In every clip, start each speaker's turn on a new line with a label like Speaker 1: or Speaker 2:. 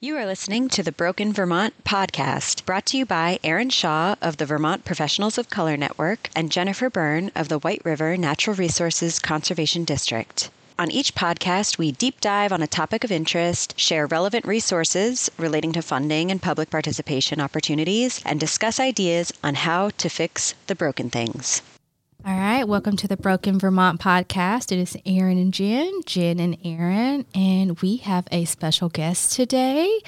Speaker 1: You are listening to the Broken Vermont podcast, brought to you by Aaron Shaw of the Vermont Professionals of Color Network and Jennifer Byrne of the White River Natural Resources Conservation District. On each podcast, we deep dive on a topic of interest, share relevant resources relating to funding and public participation opportunities, and discuss ideas on how to fix the broken things.
Speaker 2: All right, welcome to the Broken Vermont podcast. It is Aaron and Jen, Jen and Aaron, and we have a special guest today.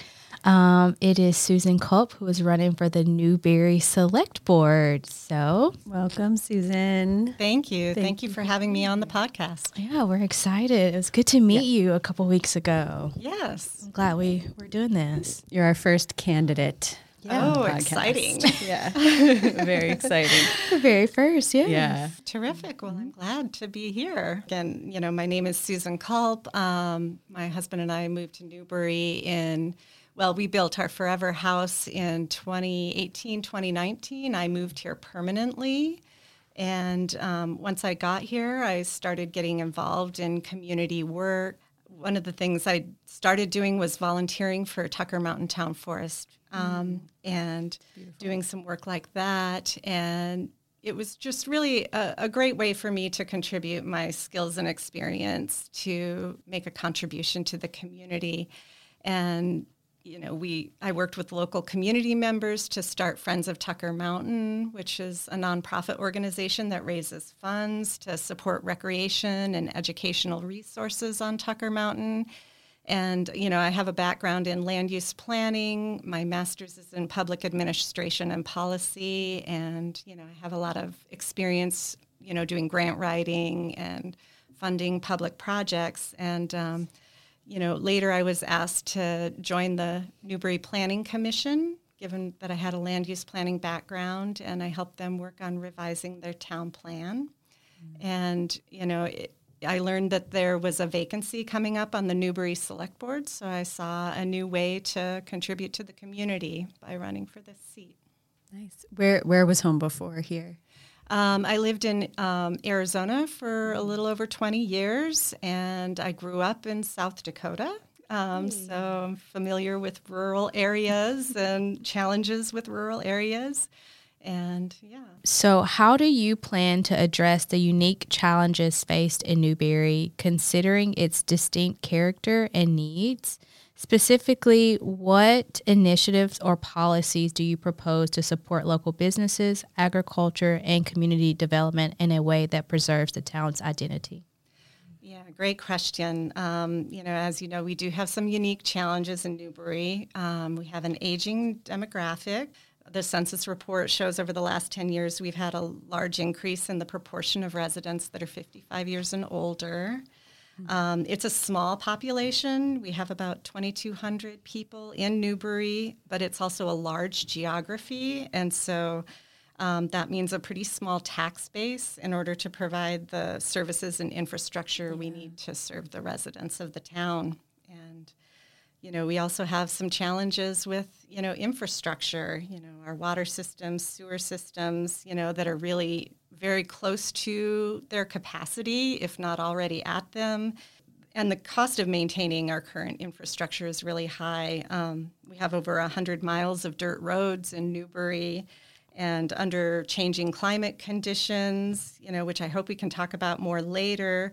Speaker 2: Um, it is Susan Culp, who is running for the Newbury Select Board. So,
Speaker 3: welcome, Susan.
Speaker 4: Thank you. Thank, Thank you for having me on the podcast.
Speaker 2: Yeah, we're excited. It was good to meet yeah. you a couple weeks ago.
Speaker 4: Yes.
Speaker 2: I'm glad we were doing this.
Speaker 3: You're our first candidate
Speaker 4: yeah. Oh, exciting.
Speaker 3: yeah. Very exciting.
Speaker 2: The very first, yeah.
Speaker 3: Yeah.
Speaker 4: Terrific. Well, I'm glad to be here. Again, you know, my name is Susan Culp. Um, my husband and I moved to Newbury in, well, we built our forever house in 2018, 2019. I moved here permanently. And um, once I got here, I started getting involved in community work. One of the things I started doing was volunteering for Tucker Mountain Town Forest um, and Beautiful. doing some work like that. And it was just really a, a, great way for me to contribute my skills and experience to make a contribution to the community. And you know, we I worked with local community members to start Friends of Tucker Mountain, which is a nonprofit organization that raises funds to support recreation and educational resources on Tucker Mountain. And, you know, I have a background in land use planning. My master's is in public administration and policy. And, you know, I have a lot of experience, you know, doing grant writing and funding public projects. And, um, you know, later I was asked to join the Newbury Planning Commission, given that I had a land use planning background, and I helped them work on revising their town plan. Mm-hmm. And, you know, it, I learned that there was a vacancy coming up on the Newbury Select Board, so I saw a new way to contribute to the community by running for this seat.
Speaker 3: Nice. Where where was home before here?
Speaker 4: Um, I lived in um, Arizona for a little over 20 years, and I grew up in South Dakota. Um, mm. So I'm familiar with rural areas and challenges with rural areas. And yeah.
Speaker 2: So, how do you plan to address the unique challenges faced in Newbury, considering its distinct character and needs? Specifically, what initiatives or policies do you propose to support local businesses, agriculture, and community development in a way that preserves the town's identity?
Speaker 4: Yeah, great question. Um, you know, as you know, we do have some unique challenges in Newbury. Um, we have an aging demographic the census report shows over the last 10 years we've had a large increase in the proportion of residents that are 55 years and older. Um, it's a small population. We have about 2,200 people in Newbury, but it's also a large geography. And so um, that means a pretty small tax base in order to provide the services and infrastructure yeah. we need to serve the residents of the town. And you know, we also have some challenges with, you know, infrastructure, you know, our water systems, sewer systems, you know, that are really very close to their capacity, if not already at them. And the cost of maintaining our current infrastructure is really high. Um, we have over 100 miles of dirt roads in Newbury, And under changing climate conditions, you know, which I hope we can talk about more later,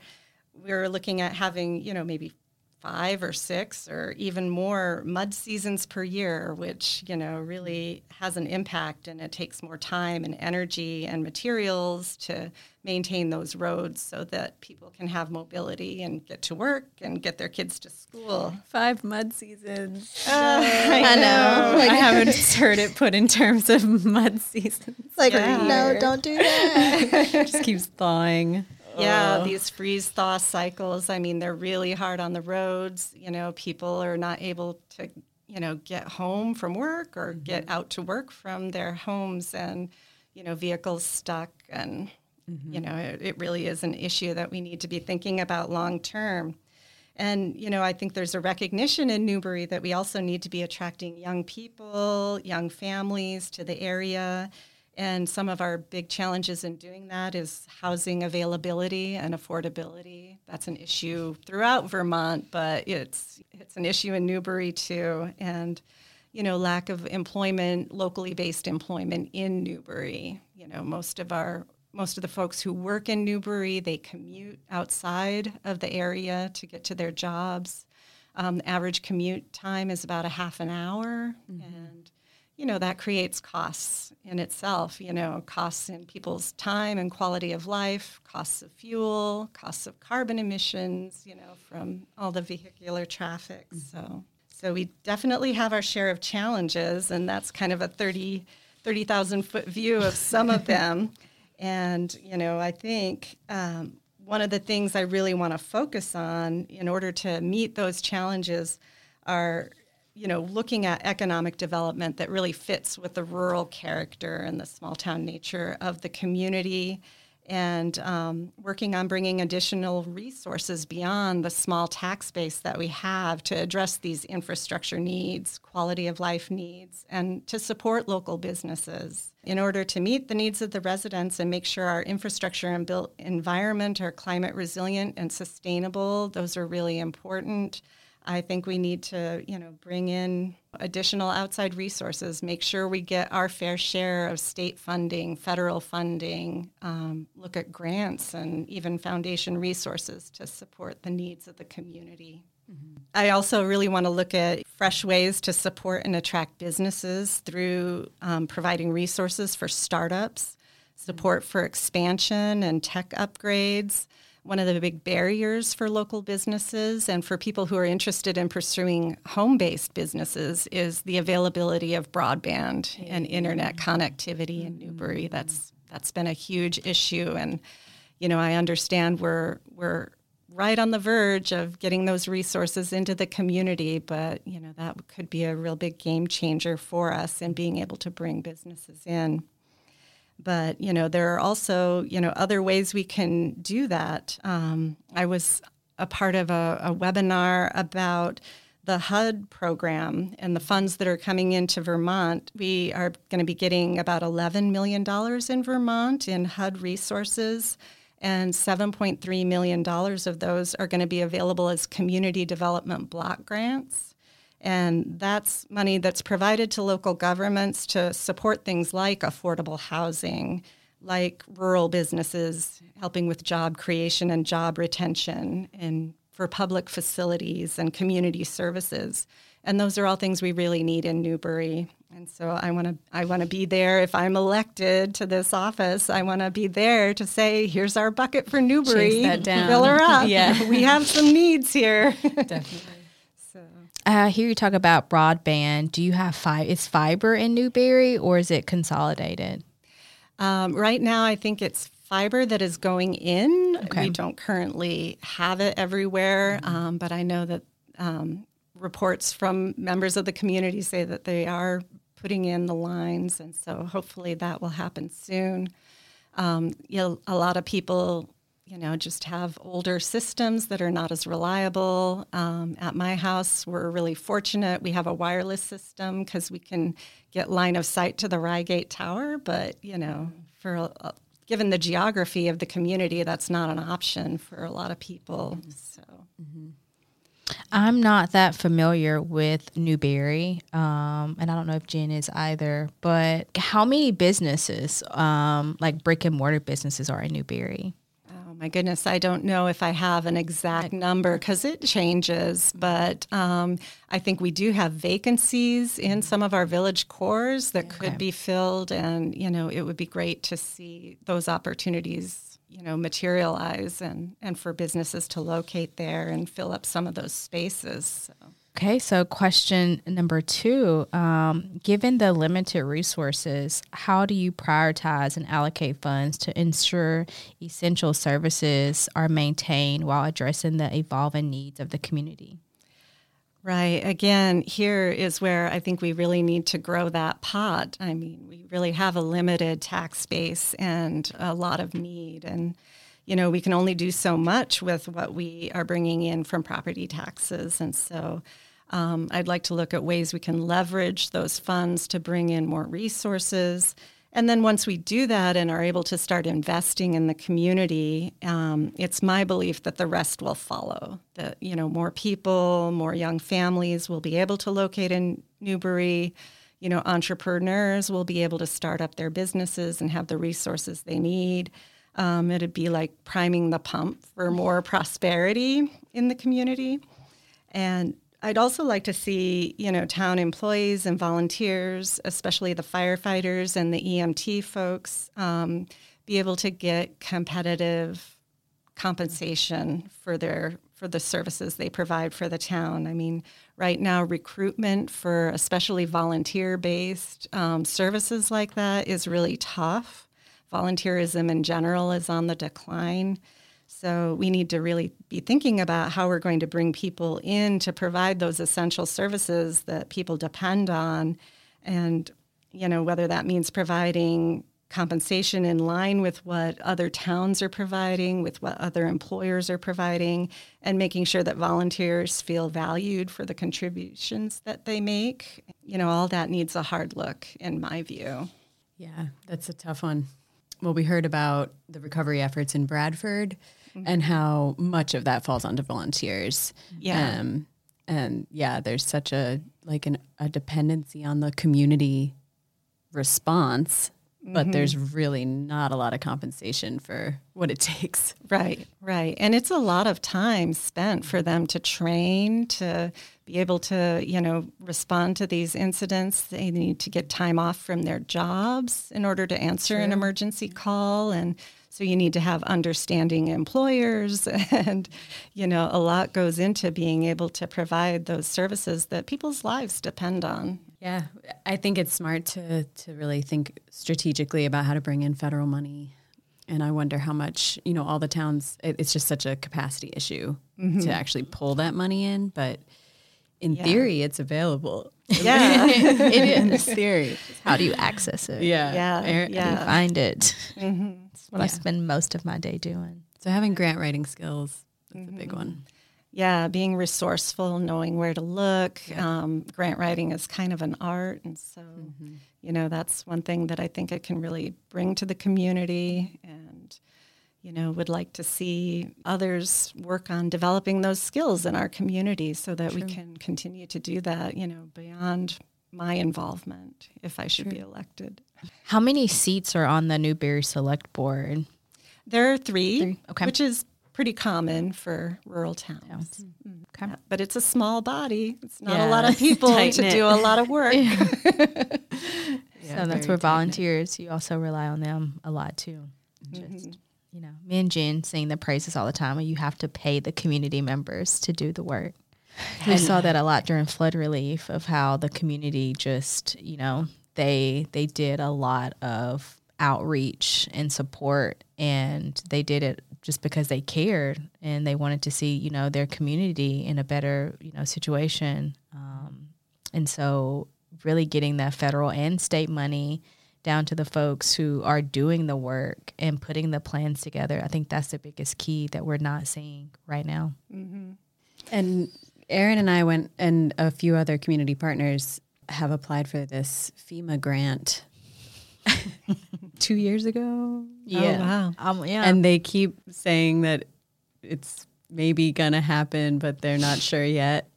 Speaker 4: we're looking at having, you know, maybe five or six or even more mud seasons per year, which you know really has an impact, and it takes more time and energy and materials to maintain those roads so that people can have mobility and get to work and get their kids to school.
Speaker 3: Five mud seasons.
Speaker 4: Uh, I, I,
Speaker 3: know. Like, I haven't heard it put in terms of mud seasons.
Speaker 2: Like, yeah. no, don't do that.
Speaker 3: it just keeps thawing.
Speaker 4: Yeah, these freeze thaw cycles. I mean, they're really hard on the roads. You know, people are not able to, you know, get home from work or mm-hmm. get out to work from their homes, and you know, vehicles stuck. And mm-hmm. you know, it, it really is an issue that we need to be thinking about long term. And you know, I think there's a recognition in Newbury that we also need to be attracting young people, young families to the area And some of our big challenges in doing that is housing availability and affordability. That's an issue throughout Vermont, but it's it's an issue in Newbury too. And you know, lack of employment, locally based employment in Newbury. You know, most of our most of the folks who work in Newbury, they commute outside of the area to get to their jobs. Um, average commute time is about a half an hour, mm-hmm. and you know, that creates costs in itself, you know, costs in people's time and quality of life, costs of fuel, costs of carbon emissions, you know, from all the vehicular traffic. Mm-hmm. So, so we definitely have our share of challenges, and that's kind of a 30, 30,000 foot view of some of them. And, you know, I think um, one of the things I really want to focus on in order to meet those challenges are you know, looking at economic development that really fits with the rural character and the small town nature of the community, and um, working on bringing additional resources beyond the small tax base that we have to address these infrastructure needs, quality of life needs, and to support local businesses. In order to meet the needs of the residents and make sure our infrastructure and built environment are climate resilient and sustainable, those are really important. I think we need to, you know, bring in additional outside resources, make sure we get our fair share of state funding, federal funding, um, look at grants and even foundation resources to support the needs of the community. Mm-hmm. I also really want to look at fresh ways to support and attract businesses through um, providing resources for startups, support for expansion and tech upgrades one of the big barriers for local businesses and for people who are interested in pursuing home based businesses is the availability of broadband and internet connectivity in Newbury. Mm-hmm. That's that's been a huge issue and you know I understand we're we're right on the verge of getting those resources into the community but you know that could be a real big game changer for us in being able to bring businesses in. But you know, there are also you know other ways we can do that. Um, I was a part of a, a webinar about the HUD program and the funds that are coming into Vermont, we are going to be getting about $11 million in Vermont in HUD resources, and $7.3 million of those are going to be available as community development block grants. And that's money that's provided to local governments to support things like affordable housing, like rural businesses, helping with job creation and job retention, and for public facilities and community services. And those are all things we really need in Newbury. And so I want to I want to be there if I'm elected to this office. I want to be there to say, here's our bucket for Newbury.
Speaker 2: Chase that down.
Speaker 4: Fill her up.
Speaker 2: yeah.
Speaker 4: we have some needs here.
Speaker 2: Definitely. I hear you talk about broadband. Do you have five? Is fiber in Newbury or is it consolidated?
Speaker 4: Um, right now, I think it's fiber that is going in. Okay. We don't currently have it everywhere, mm-hmm. um, but I know that um, reports from members of the community say that they are putting in the lines, and so hopefully that will happen soon. Um, you know, a lot of people you know, just have older systems that are not as reliable. Um, at my house, we're really fortunate. We have a wireless system because we can get line of sight to the Ryegate Tower. But, you know, for uh, given the geography of the community, that's not an option for a lot of people. So. Mm-hmm.
Speaker 2: I'm not that familiar with Newbury, um, and I don't know if Jen is either. But how many businesses, um, like brick and mortar businesses, are in Newbury?
Speaker 4: My goodness, I don't know if I have an exact number because it changes, but um, I think we do have vacancies in some of our village cores that okay. could be filled, and you know, it would be great to see those opportunities, you know, materialize and and for businesses to locate there and fill up some of those spaces. So.
Speaker 2: Okay, so question number two um, Given the limited resources, how do you prioritize and allocate funds to ensure essential services are maintained while addressing the evolving needs of the community?
Speaker 4: Right. Again, here is where I think we really need to grow that pot. I mean, we really have a limited tax base and a lot of need. And, you know, we can only do so much with what we are bringing in from property taxes. And so, um, I'd like to look at ways we can leverage those funds to bring in more resources And then once we do that and are able to start investing in the community, um, it's my belief that the rest will follow. That you know more people, more young families will be able to locate in Newbury. You know, entrepreneurs will be able to start up their businesses and have the resources they need. Um, it'd be like priming the pump for more prosperity in the community. And I'd also like to see, you know, town employees and volunteers, especially the firefighters and the EMT folks, um, be able to get competitive compensation for their for the services they provide for the town. I mean, right now, recruitment for especially volunteer-based um, services like that is really tough. Volunteerism in general is on the decline. So we need to really be thinking about how we're going to bring people in to provide those essential services that people depend on and you know whether that means providing compensation in line with what other towns are providing, with what other employers are providing, and making sure that volunteers feel valued for the contributions that they make. You know, all that needs a hard look, in my view.
Speaker 5: Yeah, that's a tough one. Well, we heard about the recovery efforts in Bradford mm-hmm. and how much of that falls onto volunteers.
Speaker 4: Yeah. Um,
Speaker 5: and yeah, there's such a like an, a dependency on the community response but mm-hmm. there's really not a lot of compensation for what it takes.
Speaker 4: Right, right. And it's a lot of time spent for them to train, to be able to, you know, respond to these incidents. They need to get time off from their jobs in order to answer True. an emergency call and so you need to have understanding employers and you know a lot goes into being able to provide those services that people's lives depend on.
Speaker 5: Yeah, I think it's smart to to really think strategically about how to bring in federal money. And I wonder how much, you know, all the towns, it, it's just such a capacity issue mm-hmm. to actually pull that money in. But in yeah. theory, it's available.
Speaker 4: Yeah,
Speaker 2: it is. theory. How do you access it?
Speaker 5: Yeah.
Speaker 4: Yeah. yeah.
Speaker 2: How do you find it? Mm-hmm what yeah. I spend most of my day doing.
Speaker 5: So having grant writing skills, that's mm-hmm. a big one.
Speaker 4: Yeah, being resourceful, knowing where to look. Yeah. Um, grant writing is kind of an art, and so mm-hmm. you know that's one thing that I think it can really bring to the community, and you know would like to see others work on developing those skills in our community so that True. we can continue to do that. You know, beyond my involvement, if I should True. be elected.
Speaker 2: How many seats are on the Newbury Select Board?
Speaker 4: There are three, three. Okay. which is pretty common for rural towns. towns.
Speaker 2: Mm-hmm. Okay. Yeah,
Speaker 4: but it's a small body. It's not yeah. a lot of people to it. do a lot of work. yeah,
Speaker 2: so that's where volunteers, you also rely on them a lot too. Mm-hmm. Just, mm-hmm. you know, me and Jen sing the praises all the time, and you have to pay the community members to do the work. We saw that a lot during flood relief of how the community just, you know, they they did a lot of outreach and support and they did it just because they cared and they wanted to see you know their community in a better you know situation um, and so really getting that federal and state money down to the folks who are doing the work and putting the plans together i think that's the biggest key that we're not seeing right now
Speaker 5: mm-hmm. and Aaron and i went and a few other community partners have applied for this FEMA grant two years ago.
Speaker 2: Yeah.
Speaker 4: Oh, wow.
Speaker 2: Um, yeah.
Speaker 5: And they keep saying that it's maybe going to happen, but they're not sure yet.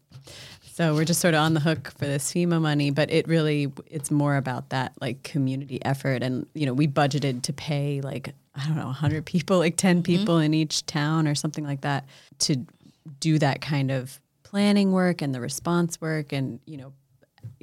Speaker 5: So we're just sort of on the hook for this FEMA money, but it really it's more about that like community effort and you know, we budgeted to pay like I don't know, 100 people, like 10 mm-hmm. people mm-hmm. in each town or something like that to do that kind of planning work and the response work and you know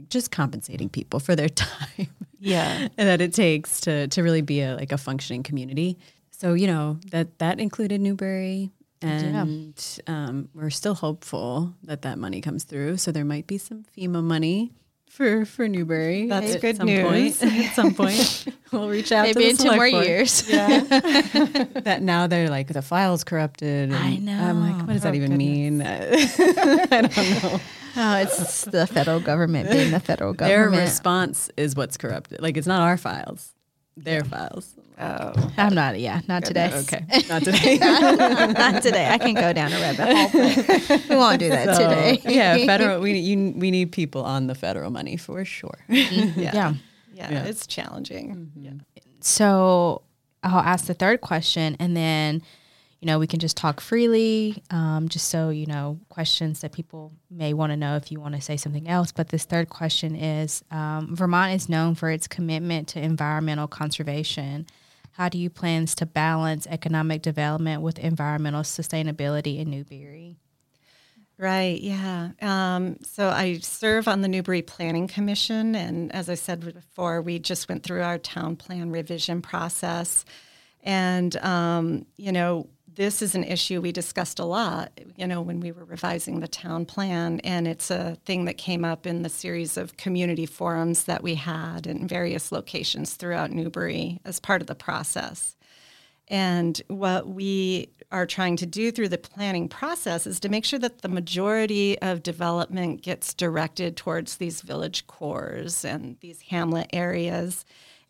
Speaker 5: just compensating people for their time.
Speaker 4: Yeah.
Speaker 5: that it takes to to really be a like a functioning community. So, you know, that that included Newbury and yeah. um, we're still hopeful that that money comes through. So there might be some FEMA money for for Newbury.
Speaker 4: That's
Speaker 5: at
Speaker 4: good
Speaker 5: some
Speaker 4: news.
Speaker 5: Point. at some point, we'll reach out.
Speaker 2: Maybe
Speaker 5: in
Speaker 2: two more
Speaker 5: board.
Speaker 2: years.
Speaker 5: Yeah. that now they're like the file's corrupted.
Speaker 2: I know.
Speaker 5: I'm like, what does oh, that even goodness. mean? I don't know.
Speaker 2: Oh, it's the federal government being the federal government.
Speaker 5: Their response is what's corrupted. Like it's not our files, their files.
Speaker 2: Oh, I'm not. Yeah, not today.
Speaker 5: Okay, not today.
Speaker 2: not today. I can go down a rabbit hole. we won't do that
Speaker 5: so,
Speaker 2: today.
Speaker 5: yeah, federal. We you, we need people on the federal money for sure.
Speaker 2: Mm-hmm. yeah. yeah.
Speaker 4: yeah,
Speaker 5: Yeah.
Speaker 4: it's challenging. Yeah.
Speaker 2: So I'll ask the third question and then, you know, we can just talk freely, um, just so, you know, questions that people may want to know if you want to say something else. But this third question is um, Vermont is known for its commitment to environmental conservation. How do you plans to balance economic development with environmental sustainability in Newbury?
Speaker 4: Right, yeah. Um, so I serve on the Newbury Planning Commission, and as I said before, we just went through our town plan revision process. And, um, you know, this is an issue we discussed a lot, you know, when we were revising the town plan. And it's a thing that came up in the series of community forums that we had in various locations throughout Newbury as part of the process. And what we are trying to do through the planning process is to make sure that the majority of development gets directed towards these village cores and these hamlet areas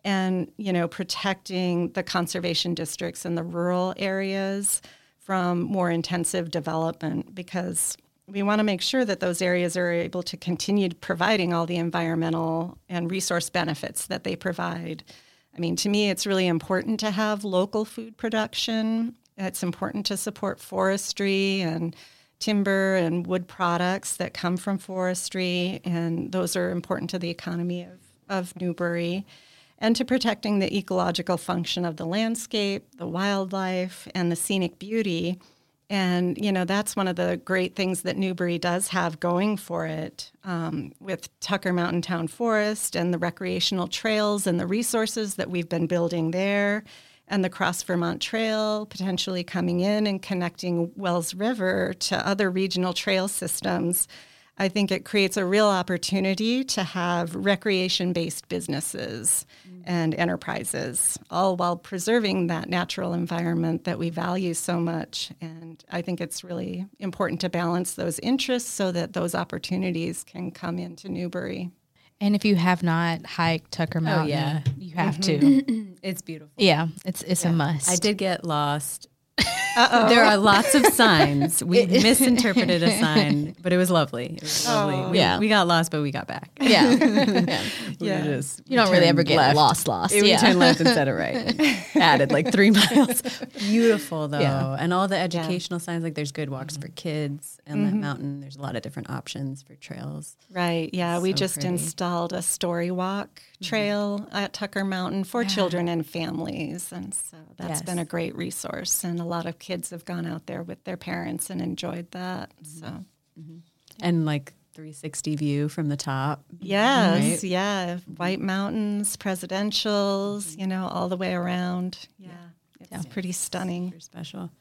Speaker 4: and you know protecting the conservation districts and the rural areas from more intensive development because we want to make sure that those areas are able to continue providing all the environmental and resource benefits that they provide. I mean, to me, it's really important to have local food production. It's important to support forestry and timber and wood products that come from forestry, and those are important to the economy of, of Newbury. And to protecting the ecological function of the landscape, the wildlife, and the scenic beauty. And, you know, that's one of the great things that Newbury does have going for it um, with Tucker Mountain Town Forest and the recreational trails and the resources that we've been building there, and the Cross Vermont Trail potentially coming in and connecting Wells River to other regional trail systems. I think it creates a real opportunity to have recreation based businesses mm. and enterprises, all while preserving that natural environment that we value so much. And I think it's really important to balance those interests so that those opportunities can come into Newbury.
Speaker 2: And if you have not hiked Tucker Mountain, oh,
Speaker 5: yeah.
Speaker 2: you have mm-hmm. to.
Speaker 5: It's beautiful.
Speaker 2: Yeah, it's it's a must.
Speaker 5: I did get lost. There are lots of signs. We misinterpreted a sign, but it was lovely. It was lovely. Oh. We,
Speaker 2: Yeah.
Speaker 5: we got lost, but we got back.
Speaker 2: Yeah,
Speaker 5: We
Speaker 4: Yeah.
Speaker 5: just-
Speaker 2: you don't really ever get
Speaker 5: left.
Speaker 2: lost, lost.
Speaker 5: We
Speaker 2: yeah.
Speaker 5: turned left instead of right. Added like three miles. Beautiful though,
Speaker 2: Yeah.
Speaker 5: and all the educational signs. Like there's good walks for mm-hmm. kids and that mm-hmm. mountain. There's a lot of different options for trails.
Speaker 4: Right. Yeah. we just
Speaker 5: pretty.
Speaker 4: installed a story walk mm-hmm. trail at Tucker Mountain for children and families. And so that's
Speaker 2: Yes.
Speaker 4: been a great resource. And a lot of kids have gone out there with their parents and enjoyed that. Mm-hmm. So, mm-hmm.
Speaker 5: and like 360 view from the top.
Speaker 4: yes.
Speaker 5: Right?
Speaker 4: Yeah. White mm-hmm. Mountains, presidentials, you know, all the way around. Yeah. It's pretty stunning.
Speaker 5: Super special.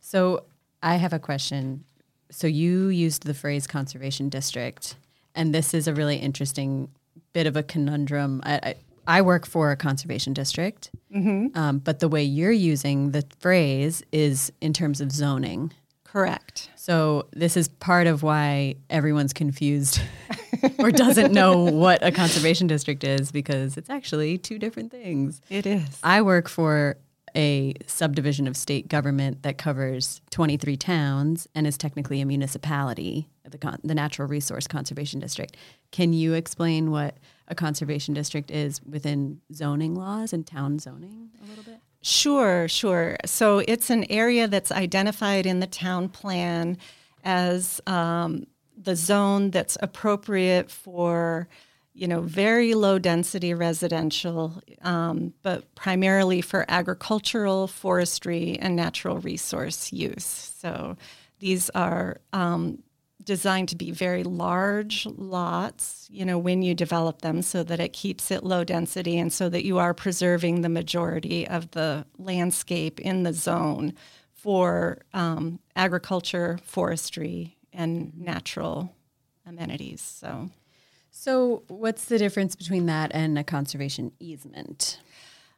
Speaker 5: So I have a question. So you used the phrase conservation district, and this is a really interesting bit of a conundrum. I, I, I work for a conservation district, um, but the way you're using the phrase is in terms of zoning.
Speaker 4: Correct.
Speaker 5: So this is part of why everyone's confused or doesn't know what a conservation district is because it's actually two different things.
Speaker 4: It is.
Speaker 5: I work for a subdivision of state government that covers 23 towns and is technically a municipality, the, con- the Natural Resource Conservation District. Can you explain what a conservation district is within zoning laws and town zoning a little bit?
Speaker 4: Sure, sure. So it's an area that's identified in the town plan as um, the zone that's appropriate for, you know, very low density residential, um, but primarily for agricultural, forestry, and natural resource use. So these are um, designed to be very large lots, you know, when you develop them so that it keeps it low density and so that you are preserving the majority of the landscape in the zone for um, agriculture, forestry, and natural amenities. So,
Speaker 5: So, what's the difference between that and a conservation easement?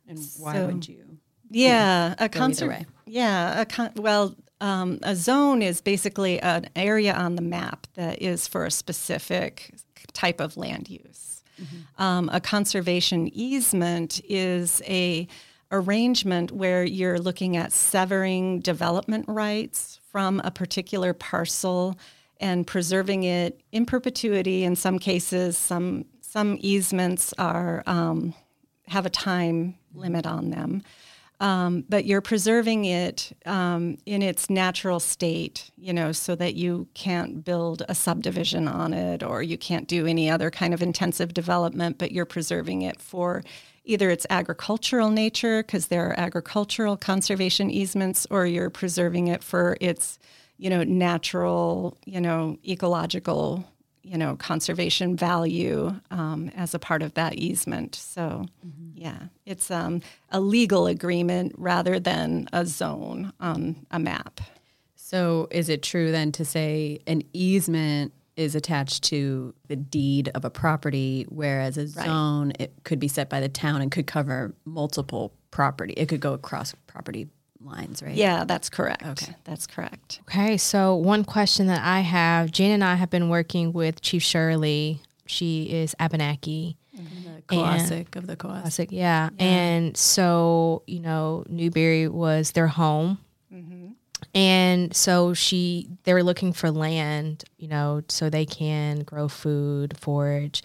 Speaker 5: And why
Speaker 4: So-
Speaker 5: would you?
Speaker 4: yeah, a conser- Yeah, a con- well, um, a zone is basically an area on the map that is for a specific type of land use. Um, a conservation easement is a arrangement where you're looking at severing development rights from a particular parcel and preserving it in perpetuity in some cases some some easements are um, have a time limit on them. Um, but you're preserving it um, in its natural state, you know, so that you can't build a subdivision on it or you can't do any other kind of intensive development, but you're preserving it for either its agricultural nature, because there are agricultural conservation easements, or you're preserving it for its, you know, natural, you know, ecological you know conservation value um, as a part of that easement. So, mm-hmm. yeah, it's um, a legal agreement rather than a zone on a map.
Speaker 5: So, is it true then to say an easement is attached to the deed of a property, whereas a right. zone it could be set by the town and could cover multiple property. It could go across property lines, right?
Speaker 4: Yeah, that's correct. Okay. That's correct.
Speaker 2: Okay, so one question that I have Jane and I have been working with Chief Shirley. She is Abenaki.
Speaker 5: Mm-hmm. The Cohasset of the classic,
Speaker 2: Yeah. yeah. And so, you know, Newbury was their home. Mm-hmm. And so she, they were looking for land, you know, so they can grow food, forage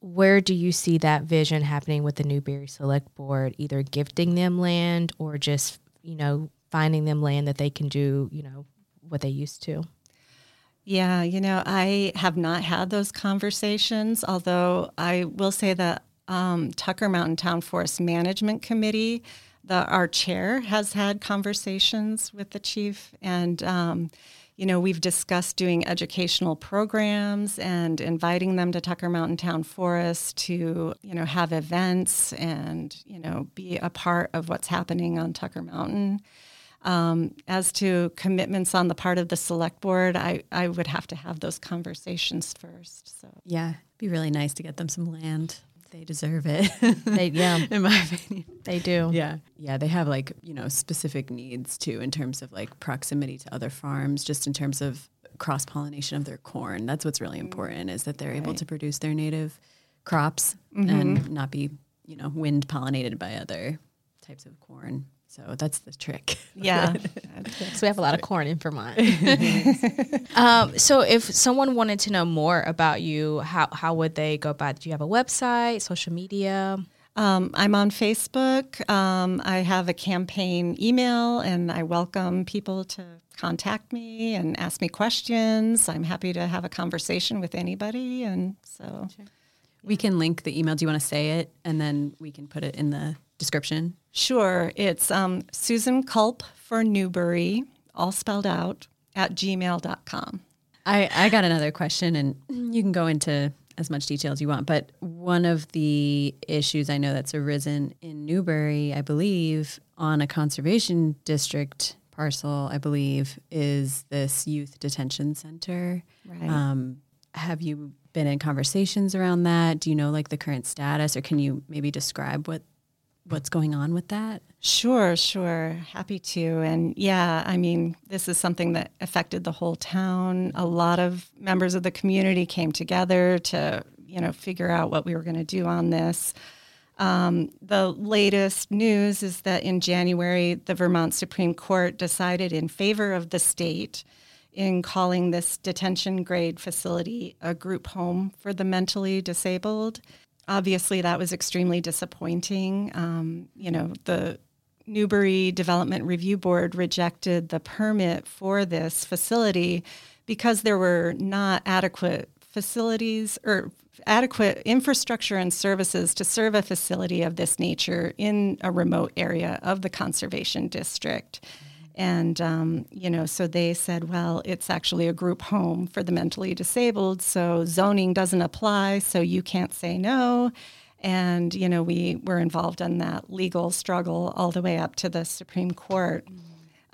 Speaker 2: where do you see that vision happening with the Newbury Select Board, either gifting them land or just you know, finding them land that they can do, you know, what they used to.
Speaker 4: Yeah, you know, I have not had those conversations, although I will say that um, Tucker Mountain Town Forest Management Committee, the, our chair, has had conversations with the chief. And, um, you know, we've discussed doing educational programs and inviting them to Tucker Mountain Town Forest to, you know, have events and, you know, be a part of what's happening on Tucker Mountain. Um, as to commitments on the part of the select board, I, I would have to have those conversations first. So
Speaker 5: yeah, it'd be really nice to get them some land they deserve it.
Speaker 2: they, yeah,
Speaker 5: in my opinion,
Speaker 2: they do.
Speaker 5: Yeah, yeah, they have like you know specific needs too in terms of like proximity to other farms, just in terms of cross pollination of their corn. That's what's really important is that they're right. able to produce their native crops mm-hmm. and not be you know wind pollinated by other types of corn. So that's the trick.
Speaker 4: Yeah.
Speaker 2: so we have a lot of corn in Vermont. um, so if someone wanted to know more about you, how, how would they go about? Do you have a website, social media?
Speaker 4: Um, I'm on Facebook. Um, I have a campaign email, and I welcome people to contact me and ask me questions. I'm happy to have a conversation with anybody, and so
Speaker 5: we can link the email. Do you want to say it, and then we can put it in the description?
Speaker 4: Sure. It's um, Susan Culp for Newbury, all spelled out, at gmail.com.
Speaker 5: I, I got another question, and you can go into as much detail as you want. But one of the issues I know that's arisen in Newbury, I believe, on a conservation district parcel, I believe, is this youth detention center. Right. Um, have you been in conversations around that? Do you know like the current status, or can you maybe describe what what's going on with that?
Speaker 4: Sure, sure. Happy to. And yeah, I mean, this is something that affected the whole town. A lot of members of the community came together to, you know, figure out what we were going to do on this. Um, the latest news is that in January, the Vermont Supreme Court decided in favor of the state in calling this detention grade facility a group home for the mentally disabled obviously that was extremely disappointing. Um, you know, the Newbury Development Review Board rejected the permit for this facility because there were not adequate facilities or adequate infrastructure and services to serve a facility of this nature in a remote area of the conservation district. And, um, you know, so they said, well, it's actually a group home for the mentally disabled, so zoning doesn't apply, so you can't say no. And, you know, we were involved in that legal struggle all the way up to the Supreme Court.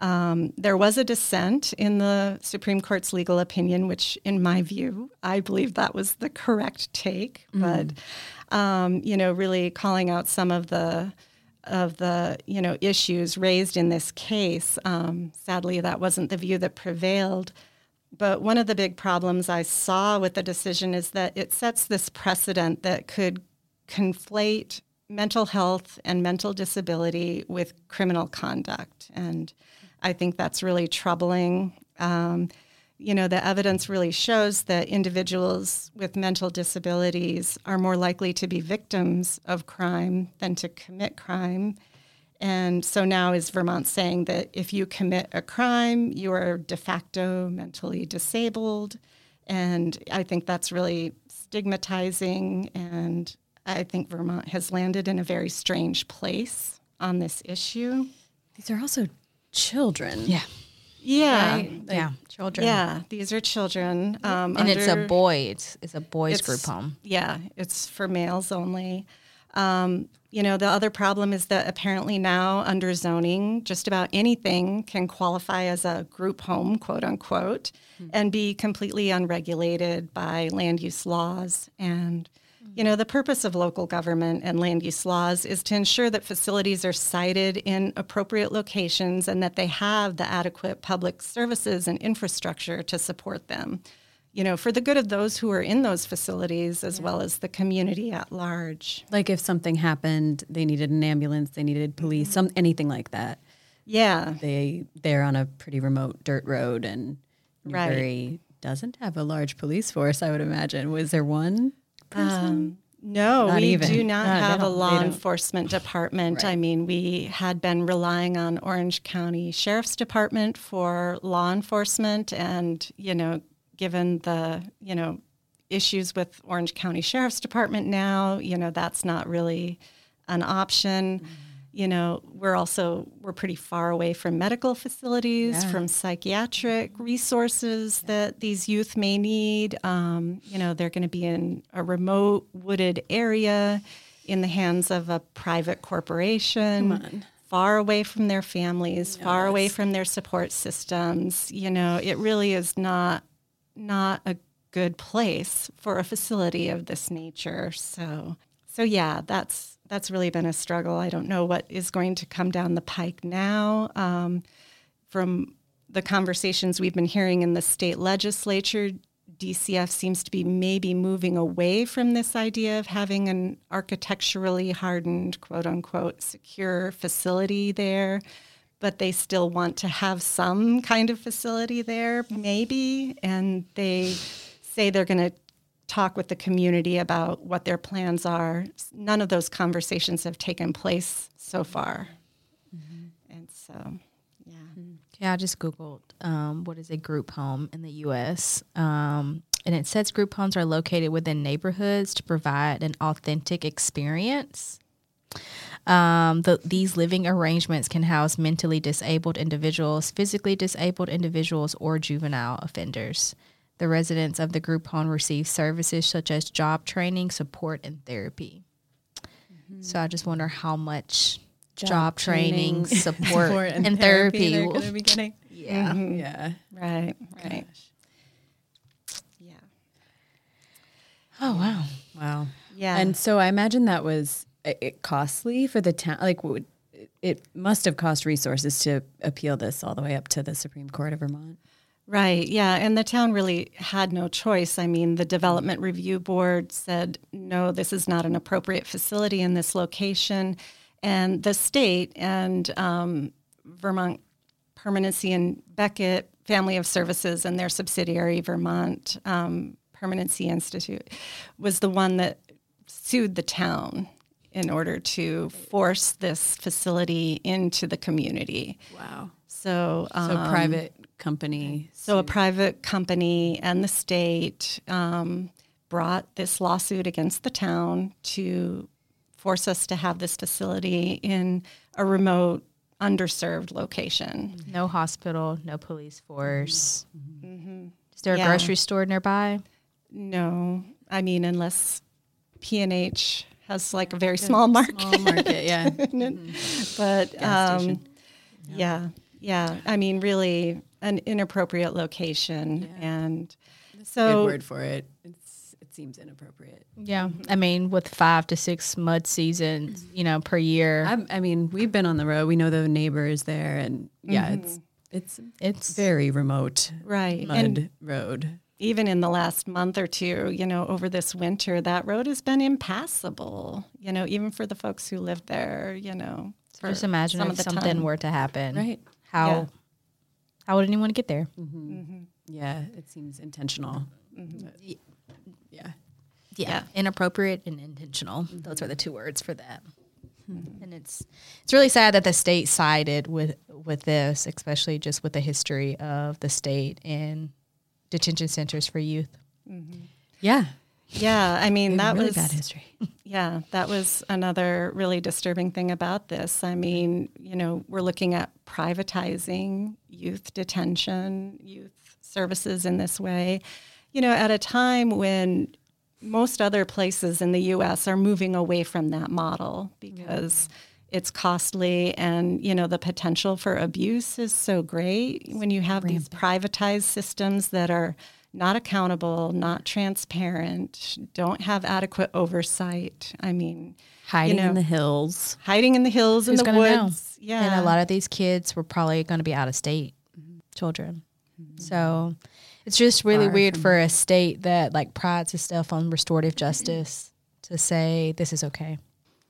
Speaker 4: Um, there was a dissent in the Supreme Court's legal opinion, which, in my view, I believe that was the correct take. Mm. But, um, you know, really calling out some of the of the you know issues raised in this case. Um, sadly, that wasn't the view that prevailed. But one of the big problems I saw with the decision is that it sets this precedent that could conflate mental health and mental disability with criminal conduct, and I think that's really troubling. Um, you know, the evidence really shows that individuals with mental disabilities are more likely to be victims of crime than to commit crime. And so now is Vermont saying that if you commit a crime, you are de facto mentally disabled. And I think that's really stigmatizing. And I think Vermont has landed in a very strange place on this issue.
Speaker 5: These are also children.
Speaker 2: Yeah.
Speaker 4: Yeah.
Speaker 5: Right? Like,
Speaker 2: yeah. Children.
Speaker 4: Yeah, these are children. Um,
Speaker 2: And it's a boy. It's, it's a boys
Speaker 4: it's-
Speaker 2: group home.
Speaker 4: Yeah, it's for males only. Um, you know, the other problem is that apparently now under zoning, just about anything can qualify as a group home, quote unquote, and be completely unregulated by land use laws. And, you know, the purpose of local government and land use laws is to ensure that facilities are sited in appropriate locations and that they have the adequate public services and infrastructure to support them you know, for the good of those who are in those facilities as well as the community at large.
Speaker 5: Like if something happened, they needed an ambulance, they needed police, mm-hmm. some anything like that.
Speaker 4: Yeah,
Speaker 5: They they're on a pretty remote dirt road, and
Speaker 4: Right.
Speaker 5: Newbury doesn't have a large police force. I would imagine. Was there one?
Speaker 4: Um, no,
Speaker 5: Not
Speaker 4: we
Speaker 5: even.
Speaker 4: do not
Speaker 5: No,
Speaker 4: have a law enforcement department. I mean, we had been relying on Orange County Sheriff's Department for law enforcement, and you know, given the you know issues with Orange County Sheriff's Department now, you know, that's not really an option. You know, we're also we're pretty far away from medical facilities, from psychiatric resources that these youth may need. Um, you know, they're going to be in a remote wooded area in the hands of a private corporation. Far away from their families, far away from their support systems. You know, it really is not not a good place for a facility of this nature. So, so yeah, that's that's really been a struggle. I don't know what is going to come down the pike now. Um, from the conversations we've been hearing in the state legislature, DCF seems to be maybe moving away from this idea of having an architecturally hardened, quote unquote, secure facility there but they still want to have some kind of facility there, maybe. And they say they're going to talk with the community about what their plans are. None of those conversations have taken place so far. And so, yeah.
Speaker 2: Yeah, I just Googled um, what is a group home in the U.S. Um, and it says group homes are located within neighborhoods to provide an authentic experience. Um, the, these living arrangements can house mentally disabled individuals, physically disabled individuals, or juvenile offenders. The residents of the group home receive services such as job training, support, and therapy. Mm-hmm. So I just wonder how much job, training, support, and, therapy.
Speaker 5: they're
Speaker 2: will-
Speaker 5: going to be getting.
Speaker 2: yeah. Mm-hmm.
Speaker 5: Yeah.
Speaker 4: Right, oh right. Yeah.
Speaker 2: Oh wow.
Speaker 5: Wow.
Speaker 4: Yeah.
Speaker 5: And so I imagine that was it costly for the town. Like, would, it must have cost resources to appeal this all the way up to the Supreme Court of Vermont.
Speaker 4: Right, yeah. And the town really had no choice. I mean, the Development Review Board said, no, this is not an appropriate facility in this location. And the state and um, Vermont Permanency and Becket Family of Services and their subsidiary, Vermont um, Permanency Institute, was the one that sued the town in order to force this facility into the community.
Speaker 5: Wow.
Speaker 4: So,
Speaker 5: So
Speaker 4: um,
Speaker 5: private company.
Speaker 4: so a private company and the state um, brought this lawsuit against the town to force us to have this facility in a remote, underserved location.
Speaker 2: No hospital, no police force. Is there a
Speaker 4: Yeah.
Speaker 2: grocery store nearby?
Speaker 4: No, I mean unless P and H has like a very small market,
Speaker 5: Small market, yeah.
Speaker 4: but um,
Speaker 5: station.
Speaker 4: yeah, yeah. I mean, really an inappropriate location, and
Speaker 5: Good
Speaker 4: so
Speaker 5: word for it. It's, it seems inappropriate.
Speaker 2: Yeah. I mean, with five to six mud seasons, mm-hmm. you know, per year,
Speaker 5: I, I mean, we've been on the road. We know the neighbors there, and yeah, mm-hmm. it's it's
Speaker 2: it's
Speaker 5: very remote
Speaker 4: right
Speaker 5: mud
Speaker 4: and
Speaker 5: road.
Speaker 4: even in the last month or two, you know, over this winter, that road has been impassable, you know, even for the folks who live there, you know.
Speaker 2: just imagine
Speaker 4: some
Speaker 2: if something
Speaker 4: time.
Speaker 2: were to happen.
Speaker 5: Right.
Speaker 2: How
Speaker 4: Yeah.
Speaker 2: How would anyone get there? Mm-hmm. Mm-hmm.
Speaker 5: Yeah, it seems intentional. Mm-hmm. But- Yeah.
Speaker 2: yeah, inappropriate and intentional. Those are the two words for that. Hmm. And it's it's really sad that the state sided with with this, especially just with the history of the state and detention centers for youth.
Speaker 5: Yeah.
Speaker 4: Yeah, I mean that
Speaker 5: really
Speaker 4: was
Speaker 5: bad history.
Speaker 4: Yeah, that was another really disturbing thing about this. I mean, you know, we're looking at privatizing youth detention, youth services in this way, you know, at a time when most other places in the US are moving away from that model because it's costly and you know the potential for abuse is so great when you have these privatized systems that are not accountable, not transparent, don't have adequate oversight. I mean,
Speaker 5: Hiding
Speaker 4: know,
Speaker 5: in the hills.
Speaker 4: hiding in the hills
Speaker 2: Who's
Speaker 4: in the
Speaker 2: gonna know?
Speaker 4: woods. Yeah.
Speaker 2: And a lot of these kids were probably going to be out of state children. Mm-hmm. So it's just really
Speaker 5: Far
Speaker 2: weird for a state that like prides itself on restorative justice to say this is okay.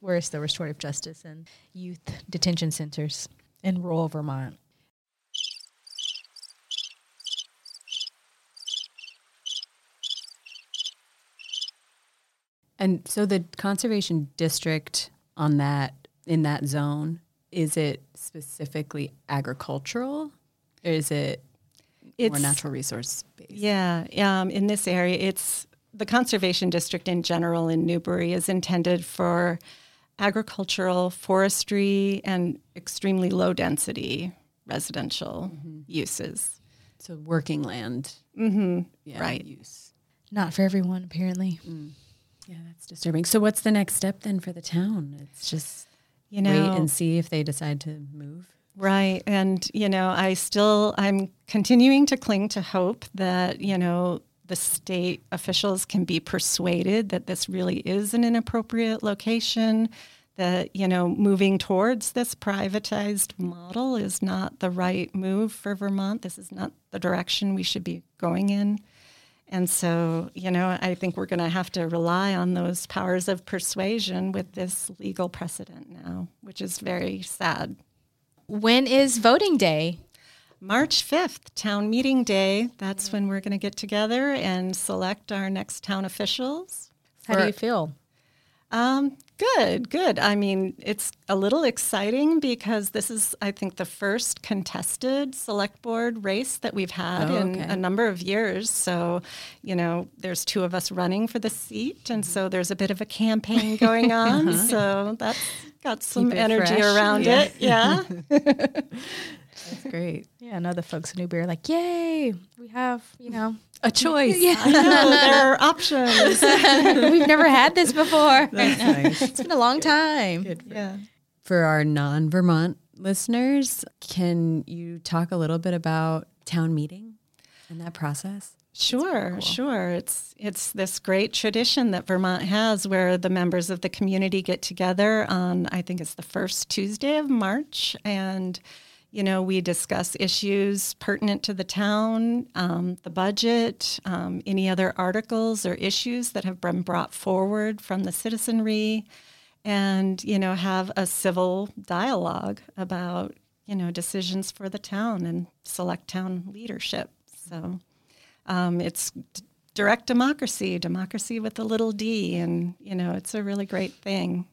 Speaker 2: Where's the restorative justice in youth detention centers in rural Vermont?
Speaker 5: And so the conservation district on that in that zone is it specifically agricultural or is it more natural resource based?
Speaker 4: Yeah, um, in this area, it's the conservation district in general in Newbury is intended for agricultural, forestry, and extremely low density residential mm-hmm. uses.
Speaker 5: So working land, mm-hmm. yeah,
Speaker 4: Right.
Speaker 5: Use.
Speaker 2: Not for everyone, apparently. Mm.
Speaker 5: Yeah, that's disturbing. So what's the next step then for the town? It's just
Speaker 4: You know,
Speaker 5: wait and see if they decide to move.
Speaker 4: Right. And, you know, I still, I'm continuing to cling to hope that, you know, the state officials can be persuaded that this really is an inappropriate location, that, you know, moving towards this privatized model is not the right move for Vermont. This is not the direction we should be going in. And so, you know, I think we're going to have to rely on those powers of persuasion with this legal precedent now, which is very sad.
Speaker 2: When is voting day?
Speaker 4: March 5th, town meeting day. That's when we're going to get together and select our next town officials.
Speaker 2: How do you feel?
Speaker 4: Um, good, good. I mean, it's a little exciting because this is, I think, the first contested select board race that we've had
Speaker 5: Oh,
Speaker 4: in
Speaker 5: okay.
Speaker 4: a number of years. So, you know, there's two of us running for the seat, and so there's a bit of a campaign going on. so that's got some energy
Speaker 5: fresh.
Speaker 4: around
Speaker 5: Yeah.
Speaker 4: it. Yeah.
Speaker 5: That's great.
Speaker 2: Yeah, and other folks in Newbury are like, yay, we have, you know,
Speaker 5: A choice.
Speaker 4: I know there are options.
Speaker 2: we've never had this before.
Speaker 5: That's nice.
Speaker 2: It's been a long time.
Speaker 4: yeah.
Speaker 5: For our non Vermont listeners, can you talk a little bit about town meeting and that process?
Speaker 4: Sure, sure. It's it's this great tradition that Vermont has where the members of the community get together on I think it's the first Tuesday of March and you know, we discuss issues pertinent to the town, um, the budget, um, any other articles or issues that have been brought forward from the citizenry, and you know, have a civil dialogue about you know decisions for the town and select town leadership. So um, it's d- direct democracy, democracy with a little d, and you know it's a really great thing.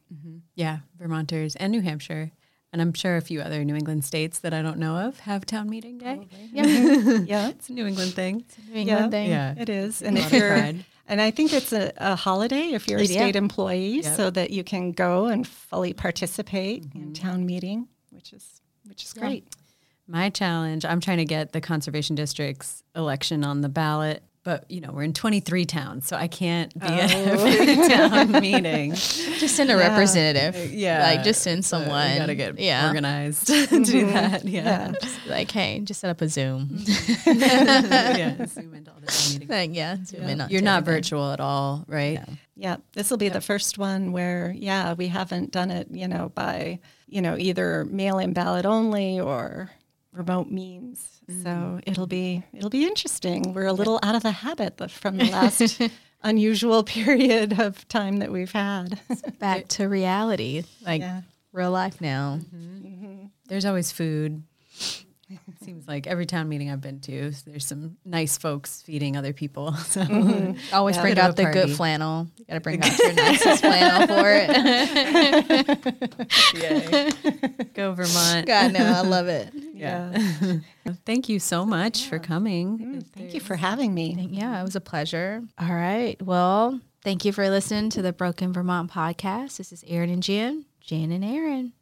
Speaker 5: Yeah, Vermonters and New Hampshire. And I'm sure a few other New England states that I don't know of have town meeting day.
Speaker 4: Yeah, yeah,
Speaker 5: It's a New England thing.
Speaker 2: New England
Speaker 4: Yeah.
Speaker 2: thing.
Speaker 5: Yeah.
Speaker 4: it is. And if you're, and I think it's a, a holiday if you're a
Speaker 2: Yeah.
Speaker 4: state employee,
Speaker 5: Yep.
Speaker 4: so that you can go and fully participate
Speaker 5: Mm-hmm.
Speaker 4: in town meeting, which is which is great.
Speaker 5: My challenge, I'm trying to get the conservation district's election on the ballot, but you know, we're in 23 towns, so I can't be at oh. every town meeting.
Speaker 2: Just send a representative.
Speaker 5: Uh, yeah.
Speaker 2: Like, just send someone.
Speaker 5: gotta get
Speaker 2: yeah.
Speaker 5: organized to do mm-hmm. that. Yeah.
Speaker 2: Like, hey, just set up a Zoom. Mm-hmm.
Speaker 5: yeah. Zoom into all the meetings.
Speaker 2: like, yeah, Zoom in.
Speaker 5: You're not virtual at all, right?
Speaker 4: Yeah, this will be the first one where, yeah, we haven't done it, you know, by, you know, either mail-in ballot only or remote means. So mm-hmm. it'll be it'll be interesting. We're a little out of the habit from the last unusual period of time that we've had.
Speaker 2: Back to reality. Like,
Speaker 4: Yeah.
Speaker 2: real life now. Mm-hmm.
Speaker 5: There's always food. Seems like every town meeting I've been to, there's some nice folks feeding other people. So mm-hmm.
Speaker 2: Always
Speaker 5: Yeah.
Speaker 2: bring out the good flannel. You got to bring out your nicest flannel for it.
Speaker 5: go Vermont.
Speaker 2: God, no, I love it.
Speaker 5: Yeah. Thank you so much for coming.
Speaker 4: Mm, thank you for having me.
Speaker 2: Yeah, it was a pleasure. All right. Well, thank you for listening to the Broken Vermont podcast. This is Aaron and Jen, Jen and Aaron.